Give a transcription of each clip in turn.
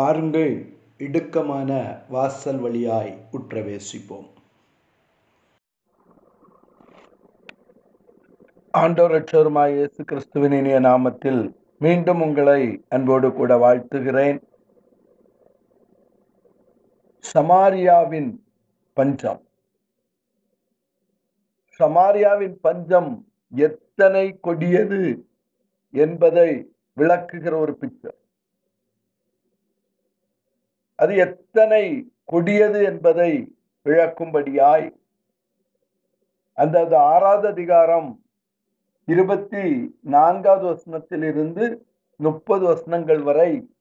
பாருங்கள் இடுக்கமான வாசல் வழியாய் உற்றவேசிப்போம். ஆண்டோர் ரட்சருமாய் இயேசு கிறிஸ்துவின் இனிய நாமத்தில் மீண்டும் உங்களை அன்போடு கூட வாழ்த்துகிறேன். சமாரியாவின் பஞ்சம். சமாரியாவின் பஞ்சம் எத்தனை கொடியது என்பதை விளக்குகிற ஒரு பிக்சர் அது எத்தனை கொடியது என்பதை விளக்கும்படியாய். அந்த ஆறாவது அதிகாரம் இருபத்தி நான்காவது வசனத்திலிருந்து முப்பது வசனங்கள் வரை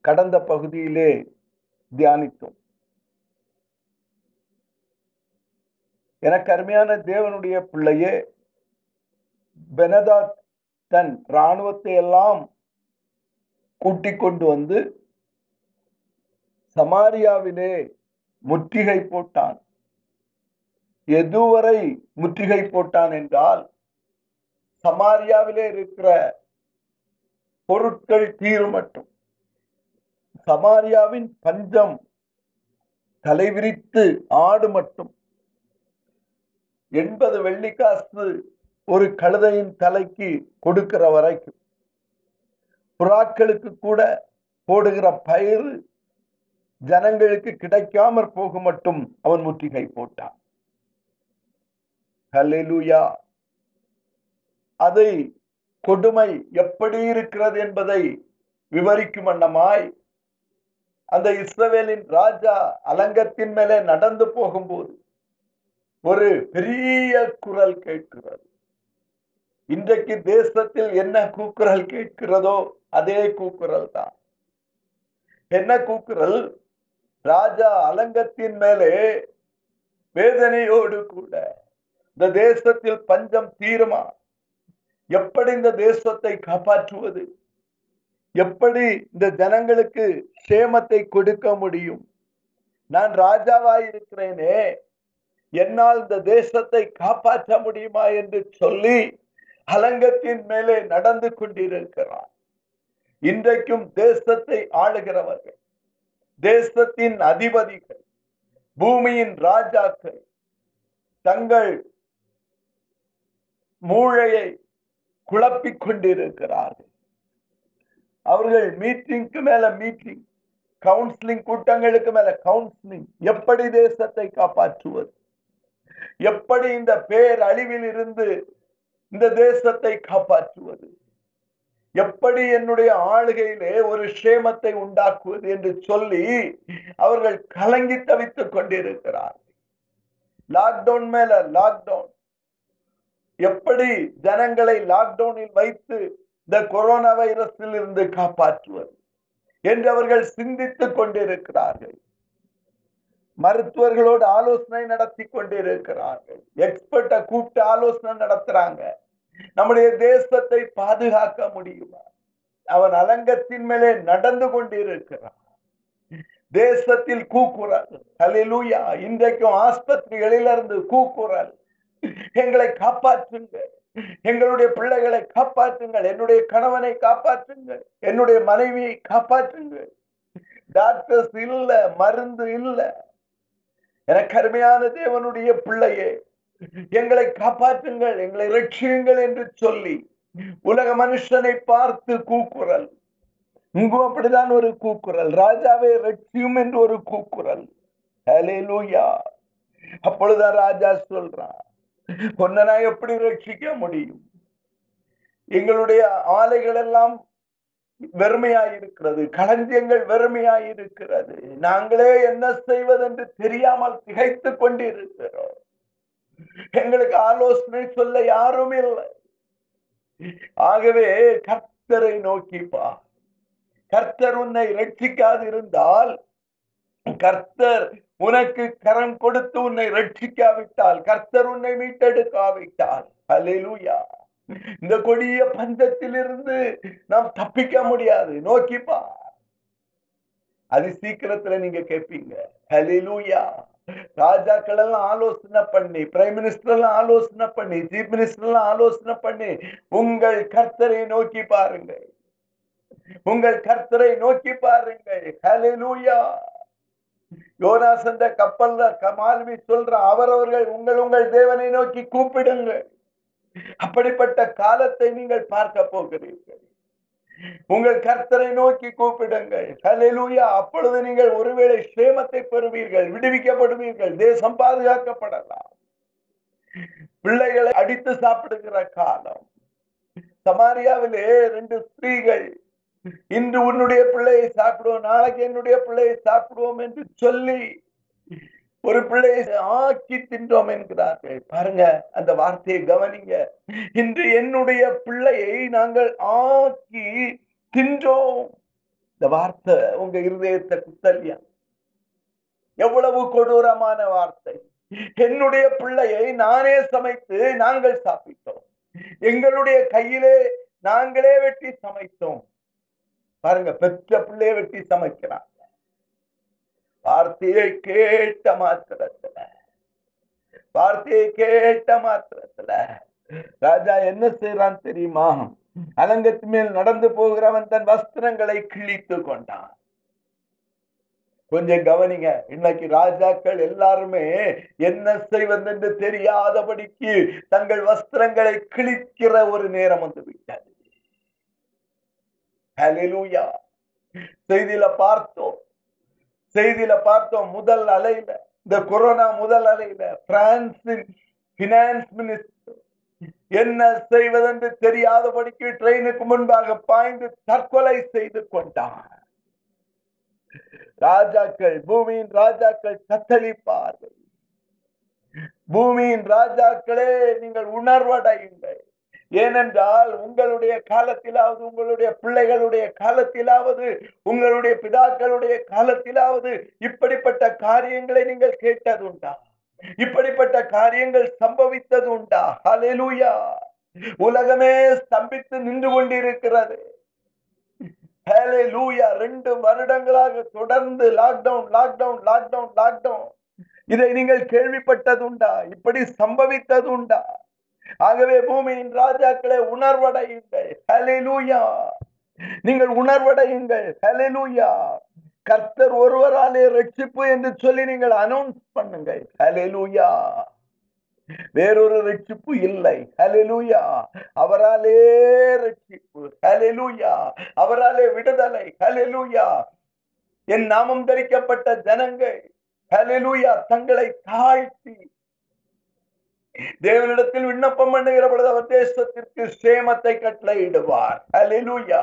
கடந்த பகுதியிலே தியானித்தோம். எனக்கு அருமையான தேவனுடைய பிள்ளையே பெனதாத் தன் இராணுவத்தை எல்லாம் கூட்டிக் கொண்டு வந்து சமாரியாவிலே முற்றுகை போட்டான். எதுவரை முற்றுகை போட்டான் என்றால் சமாரியாவிலே இருக்கிற பொருட்கள் தீரும் மட்டும். சமாரியாவின் பஞ்சம் தலைவிரித்து ஆடு மட்டும். எண்பது வெள்ளிக்காசு ஒரு கழுதையின் தலைக்கு கொடுக்கிற வரைக்கும். புறாக்களுக்கு கூட போடுகிற பயிர் ஜனங்களுக்கு கிடைக்காமற் போக மட்டும் அவன் முற்றுகை போட்டான். அதை கொடுமை எப்படி இருக்கிறது என்பதை விவரிக்கும் வண்ணமாய் அந்த இஸ்ரவேலின் ராஜா அலங்கத்தின் மேலே நடந்து போகும்போது ஒரு பெரிய குரல் கேட்கிறது. இன்றைக்கு தேசத்தில் என்ன கூக்குரல் கேட்கிறதோ அதே கூக்குரல் தான். என்ன கூக்குரல்? ராஜா அலங்கத்தின் மேலே வேதனையோடு கூட இந்த தேசத்தில் பஞ்சம் தீருமா? எப்படி இந்த தேசத்தை காப்பாற்றுவது? எப்படி இந்த ஜனங்களுக்கு சேமத்தை கொடுக்க முடியும்? நான் ராஜாவாயிருக்கிறேனே என்னால் இந்த தேசத்தை காப்பாற்ற முடியுமா என்று சொல்லி அலங்கத்தின் மேலே நடந்து கொண்டிருக்கிறான். இன்றைக்கும் தேசத்தை ஆளுகிறவர்கள். தேசத்தின் அதிபதிகள் பூமியின் ராஜாக்கள் தங்கள் மூளையை குழப்பிக் கொண்டிருக்கிறார்கள். அவர்கள் மீட்டிங்க்கு மேல மீட்டிங் கவுன்சிலிங் கூட்டங்களுக்கு மேல கவுன்சிலிங் எப்படி தேசத்தை காப்பாற்றுவது? எப்படி இந்த பேர் அழிவில் இருந்து இந்த தேசத்தை காப்பாற்றுவது? எப்படி என்னுடைய ஆளுகையிலே ஒரு சேமத்தை உண்டாக்குவது என்று சொல்லி அவர்கள் கலங்கி தவித்துக் கொண்டிருக்கிறார் லாக்டவுன் மேல லாக்டவுன் எப்படி ஜனங்களை லாக்டவுனில் வைத்து இந்த கொரோனா வைரஸில் இருந்து காப்பாற்றுவது என்று அவர்கள் சிந்தித்துக் கொண்டிருக்கிறார்கள். மருத்துவர்களோடு ஆலோசனை நடத்தி கொண்டிருக்கிறார்கள். எக்ஸ்பர்ட்டை கூப்பிட்டு ஆலோசனை நடத்துறாங்க. நம்முடைய தேசத்தை பாதுகாக்க முடியுமா? அவன் அலங்கத்தின் மேலே நடந்து கொண்டிருக்கிறான். தேசத்தில் கூக்குரல். கலிலூயா இன்றைக்கும் ஆஸ்பத்திரிகளிலிருந்து கூக்குரல். எங்களை காப்பாற்றுங்கள். எங்களுடைய பிள்ளைகளை காப்பாற்றுங்கள். என்னுடைய கணவனை காப்பாற்றுங்கள். என்னுடைய மனைவியை காப்பாற்றுங்கள். டாக்டர்ஸ் இல்ல மருந்து இல்ல. எனக்கு அருமையான தேவனுடைய பிள்ளையே எங்களை காப்பாற்றுங்கள் எங்களை ரட்சியுங்கள் என்று சொல்லி உலக மனுஷனை பார்த்து கூக்குரல். இங்கும் அப்படிதான் ஒரு கூக்குரல். ராஜாவை ரட்சியும் என்று ஒரு கூக்குரல். அப்பொழுதுதான் ராஜா சொல்றான் பொன்ன நான் எப்படி ரட்சிக்க முடியும்? எங்களுடைய ஆலைகள் எல்லாம் வெறுமையாயிருக்கிறது. களஞ்சியங்கள் வெறுமையாயிருக்கிறது. நாங்களே என்ன செய்வதென்று தெரியாமல் திகைத்து கொண்டிருக்கிறோம். எங்களுக்கு ஆலோசனை சொல்ல யாரும் இல்லை. ஆகவே கர்த்தரை நோக்கிப்பா கர்த்தர் உன்னை ரட்சிக்காதிருந்தால் கர்த்தர் உனக்கு கரம் கொடுத்து உன்னை ரட்சிக்காவிட்டால் கர்த்தர் உன்னை மீட்டெடுக்காவிட்டால். அலிலூயா இந்த கொடிய பஞ்சத்திலிருந்து நாம் தப்பிக்க முடியாது. நோக்கிப்பா அது சீக்கிரத்துல நீங்க கேட்பீங்க ஹலிலூயா ராஜாக்கள் எல்லாம் ஆலோசனை பண்ணி பிரைம் மினிஸ்டர் எல்லாம் ஆலோசனை பண்ணி சீஃப் மினிஸ்டர் எல்லாம் ஆலோசனை பண்ணி உங்கள் கர்த்தரை நோக்கி பாருங்க உங்கள் கர்த்தரை நோக்கி பாருங்கள். ஹalleluya யோனாஸ் என்ற கப்பல்ல கமால்வி சொல்ற அவரவர்கள் உங்கள் உங்கள் தேவனை நோக்கி கூப்பிடுங்கள். அப்படிப்பட்ட காலத்தை நீங்கள் பார்க்க போகிறீர்கள். உங்கள் கர்த்தரை நோக்கி கூப்பிடுங்கள். ஹalleluya. அப்பொழுது நீங்கள் ஒருவேளை சேமத்தை பெறுவீர்கள் விடுவிக்கப்படுவீர்கள் தேசம் பாதுகாக்கப்படலாம். பிள்ளைகளை அடித்து சாப்பிடுகிற காலம். சமாரியாவிலே ரெண்டு ஸ்திரீகள் இன்று உன்னுடைய பிள்ளையை சாப்பிடுவோம் நாளைக்கு என்னுடைய பிள்ளையை சாப்பிடுவோம் என்று சொல்லி ஒரு பிள்ளையை ஆக்கி தின்றோம் என்கிறார்கள். பாருங்க அந்த வார்த்தையை கவனிங்க. இன்று என்னுடைய பிள்ளையை நாங்கள் ஆக்கி தின்றோம். இந்த வார்த்தை உங்க இருதயத்தை குத்தல்யா எவ்வளவு கொடூரமான வார்த்தை. என்னுடைய பிள்ளையை நானே சமைத்து நாங்கள் சாப்பிட்டோம். எங்களுடைய கையிலே நாங்களே வெட்டி சமைத்தோம். பாருங்க பெற்ற பிள்ளையை வெட்டி சமைக்கிறான். வார்த்தையை கேட்ட மாத்திரத்துல. வார்த்தையை கேட்ட மாத்திரத்துல. ராஜா என்ன செய்யறான் தெரியுமா? அலங்கத்து மேல் நடந்து போகிறவன் தன் வஸ்திரங்களை கிழித்து கொண்டான். கொஞ்சம் கவனிங்க இன்னைக்கு ராஜாக்கள் எல்லாருமே என்ன செய்வதென்று தெரியாதபடிக்கு தங்கள் வஸ்திரங்களை கிழிக்கிற ஒரு நேரம் வந்து விட்டது. செய்தியில பார்த்தோம். செய்தியில பார்த்தோம் முதல் அலையில இந்த கொரோனா முதல் அலையில பிரான்சின் பினான்ஸ் மினிஸ்டர் என்ன செய்வதென்று தெரியாதபடிக்கு ட்ரெயினுக்கு முன்பாக பாய்ந்து தற்கொலை செய்து கொண்டார். ராஜாக்கள் பூமியின் ராஜாக்கள் தத்தளிப்பார்கள். பூமியின் ராஜாக்களே நீங்கள் உணர்வடையுங்கள். ஏனென்றால் உங்களுடைய காலத்திலாவது உங்களுடைய பிள்ளைகளுடைய காலத்திலாவது உங்களுடைய பிதாக்களுடைய காலத்திலாவது இப்படிப்பட்ட காரியங்களை நீங்கள் கேட்டது உண்டா இப்படிப்பட்ட காரியங்கள் சம்பவித்தது உண்டா ஹalleluya உலகமே ஸ்தம்பித்து நின்று கொண்டிருக்கிறது. ஹalleluya ரெண்டு வருடங்களாக தொடர்ந்து லாக்டவுன் லாக்டவுன் லாக்டவுன் லாக்டவுன் இதை நீங்கள் கேள்விப்பட்டது உண்டா இப்படி சம்பவித்தது உண்டா ஆகவே பூமியின் ராஜாக்களை உணர்வடையுங்கள். ஹalleluya நீங்கள் உணர்வடையுங்கள். ஹalleluya கர்த்தர் ஒருவராலே ரட்சிப்பு என்று சொல்லி நீங்கள் அனௌன்ஸ் பண்ணுங்கள். ஹalleluya வேறொரு ரட்சிப்பு இல்லை. ஹalleluya அவராலே ரட்சிப்பு ஹalleluya அவராலே விடுதலை. ஹalleluya என் நாமம் தரிக்கப்பட்ட ஜனங்கள். ஹalleluya தங்களை தாழ்த்தி. தேவனிடத்தில் விண்ணப்பம் பண்ணுகிற பொழுது அவர் தேசத்திற்கு சேமத்தை கட்டளையிடுவார். ஹalleluya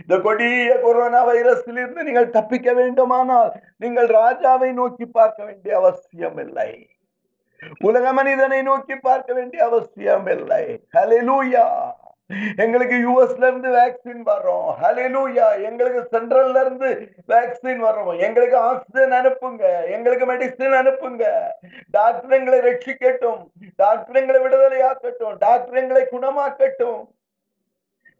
இந்த கொடிய கொரோனா வைரஸில் இருந்து நீங்கள் தப்பிக்க வேண்டுமானால் நீங்கள் ராஜாவை நோக்கி பார்க்க வேண்டிய அவசியம் இல்லை உலக மனிதனை நோக்கி பார்க்க வேண்டிய அவசியம் இல்லை ஹalleluya எங்களுக்கு யூஎஸ்ல இருந்து வேக்சின் வரும் ஹalleluya எங்களுக்கு சென்ட்ரல்ல இருந்து வேக்சின் வரும் எங்களுக்கு ஆக்சிஜன் அனுப்புங்க. எங்களுக்கு மெடிசின் அனுப்புங்க. டாக்டர் எங்களை ரட்சிக்கட்டும். டாக்டர் எங்களை விடுதலையாக்கட்டும். டாக்டர் எங்களை குணமாக்கட்டும்.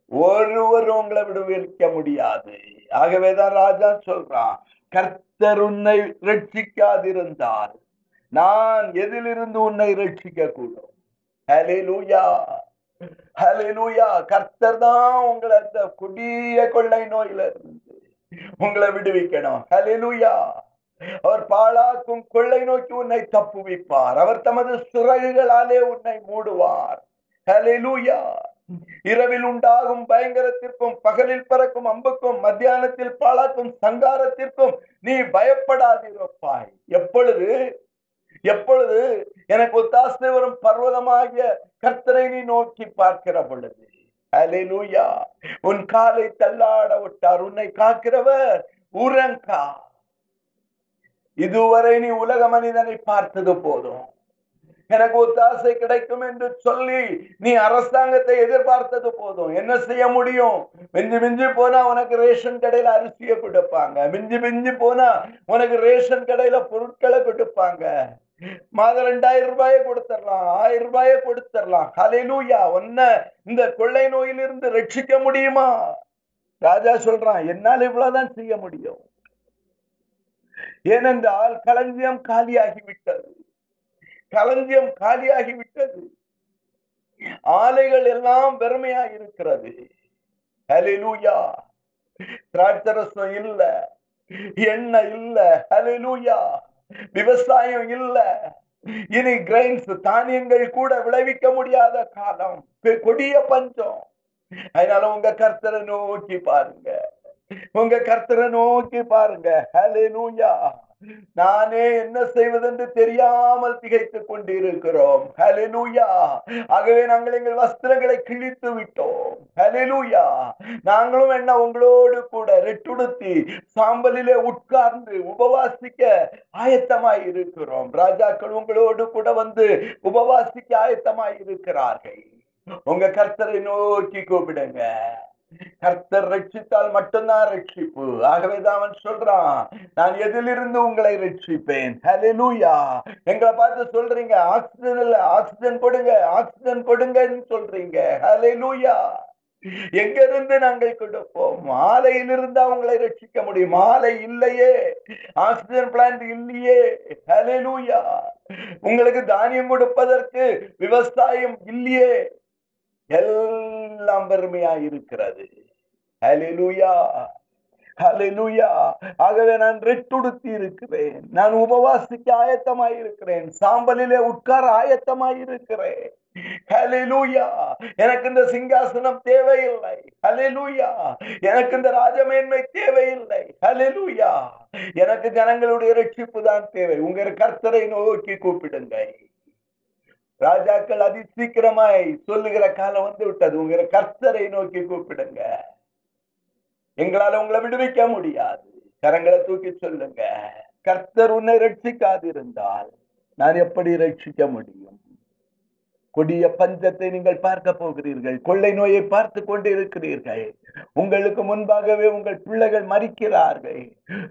ஒருவரும் உங்களை விடுவிக்க முடியாது. ஆகவேதான் ராஜா சொல்றான் கர்த்தர் உன்னை ரட்சிக்காதிருந்தால் நான் எதிலிருந்து உன்னை ரட்சிக்க கூடும் ஹalleluya ஹalleluya கர்த்தர் தான் உங்களை அந்த கொடிய கொள்ளை நோயில இருந்து உங்களை விடுவிக்கணும். ஹalleluya அவர் பாழாக்கும் கொள்ளை நோக்கி உன்னை தப்புவிப்பார். அவர் தமது சிறகுகளாலே உன்னை மூடுவார். ஹalleluya இரவில் உண்டாகும் பயங்கரத்திற்கும் பகலில் பறக்கும் அம்புக்கும் மத்தியானத்தில் பாழாக்கும் சங்காரத்திற்கும் நீ பயப்படாதிருப்பாய். எப்பொழுது? எப்பொழுது எனக்கு ஒத்தாசை வரும் பர்வதமாகிய கர்த்தரை நீ நோக்கி பார்க்கிற பொழுது நூயா உன் காலை தள்ளாட விட்டார் உன்னை காக்கிறவர் உரங்கா. இதுவரை நீ உலக மனிதனை பார்த்தது போதும். எனக்கு ஒத்தாசை கிடைக்கும் என்று சொல்லி நீ அரசாங்கத்தை எதிர்பார்த்தது போதும். என்ன செய்ய முடியும்? மிஞ்சி மிஞ்சி போனா உனக்கு ரேஷன் கடையில அரிசியை கொடுப்பாங்க. மிஞ்சி மிஞ்சி போனா உனக்கு ரேஷன் கடையில பொருட்களை கொடுப்பாங்க. மாதம் ரெண்டாயிரம் ரூபாயை கொடுத்துடலாம் ஆயிரம் ரூபாயை கொடுத்துடலாம் ஹalleluya. ஒன்ன இந்த கொள்ளை நோயிலிருந்து ரட்சிக்க முடியுமா? ராஜா சொல்றான் என்னால் இவ்வளவுதான் செய்ய முடியும். ஏனென்றால் களஞ்சியம் காலியாகி விட்டது களஞ்சியம் காலியாகி விட்டது ஆலைகள் எல்லாம் வெறுமையா இருக்கிறது ஹலிலூயா திராட்சரசம் இல்ல எண்ணெய் இல்ல. ஹலிலூயா விவசாயம் இல்ல. இனி கிரைன்ஸ் தானியங்கள் கூட விளைவிக்க முடியாத காலம். கொடிய பஞ்சம். அதனால உங்க கர்த்தரை நோக்கி பாருங்க. உங்க கர்த்தரை நோக்கி பாருங்க. ஹalleluya நானே என்ன செய்வதென்று தெரியாமல் திகைத்துக் கொண்டிருக்கிறோம். ஹalleluya ஆகவே நாங்கள் எங்கள் வஸ்திரங்களை கிழித்து விட்டோம். ஹalleluya நாங்களும் என்ன உங்களோடு கூட ரெட்டுடுத்தி சாம்பலிலே உட்கார்ந்து உபவாசிக்க ஆயத்தமாய் இருக்கிறோம். ராஜாக்கள் உங்களோடு கூட வந்து உபவாசிக்க ஆயத்தமாய் இருக்கிறார்கள். உங்க கர்த்தரை நோக்கி கூப்பிடுங்க. கர்த்தர் ரட்சித்தால் மட்டும்தான் ரட்சிப்பு. ஆகவேதான் அவன் சொல்றான் நான் எதிலிருந்து உங்களை ரட்சிப்பேன்? ஹalleluya எங்களை பார்த்து சொல்றீங்க ஆக்சிஜன் இல்ல ஆக்சிஜன் கொடுங்க ஆக்சிஜன் கொடுங்கன்னு சொல்றீங்க. ஹalleluya எங்க இருந்து நாங்கள் கொடுப்போம்? மாலையில் இருந்தா உங்களை ரட்சிக்க முடியும். மாலை இல்லையே. ஆக்சிஜன் பிளான்ட் இல்லையே. ஹலெலூயா உங்களுக்கு தானியம் கொடுப்பதற்கு விவசாயம் இல்லையே. எல்லாம் பெருமையா இருக்கிறது ஹalleluya ஹalleluya ஆகவே நான் ரெட்டுடுத்தி இருக்கிறேன் நான் உபவாசிக்க ஆயத்தமாய் இருக்கிறேன் சாம்பலிலே உட்கார ஆயத்தமாய் இருக்கிறேன் எனக்கு இந்த சிங்காசனம் தேவையில்லை. ஹலிலூயா எனக்கு இந்த ராஜமேன்மை தேவையில்லை. ஹலிலூயா எனக்கு ஜனங்களுடைய ரட்சிப்பு தான் தேவை. உங்க கர்த்தரை நோக்கி கூப்பிடுங்க ராஜாக்கள் அதி சீக்கிரமாய் சொல்லுகிற காலம் வந்து விட்டது. உங்க கர்த்தரை நோக்கி கூப்பிடுங்க. எங்களால உங்களை விடுவிக்க முடியாது. கரங்களை தூக்கி சொல்லுங்க. கர்த்தர் உன்னை ரட்சிக்காதிருந்தால் நான் எப்படி ரட்சிக்க முடியும்? கொடிய பஞ்சத்தை நீங்கள் பார்க்க போகிறீர்கள். கொள்ளை நோயை பார்த்து கொண்டிருக்கிறீர்கள். உங்களுக்கு முன்பாகவே உங்கள் பிள்ளைகள் மறிக்கிறார்கள்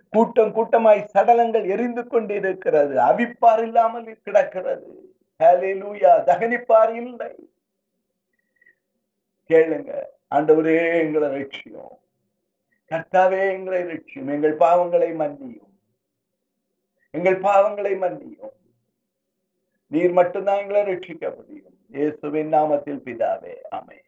கூட்டம் கூட்டமாய் சடலங்கள் எரிந்து கொண்டிருக்கிறது. அவிப்பார் இல்லாமல் கிடக்கிறது. தகனிப்பார் இல்லை. கேளுங்க. ஆண்டவரே எங்களை ரட்சியும். கர்த்தாவே எங்களை ரட்சியும். எங்கள் பாவங்களை மன்னியும். எங்கள் பாவங்களை மன்னியும். நீர் மட்டும்தான் எங்களை ரட்சிக்க முடியும். இயேசுவின் நாமத்தில் பிதாவே. அமை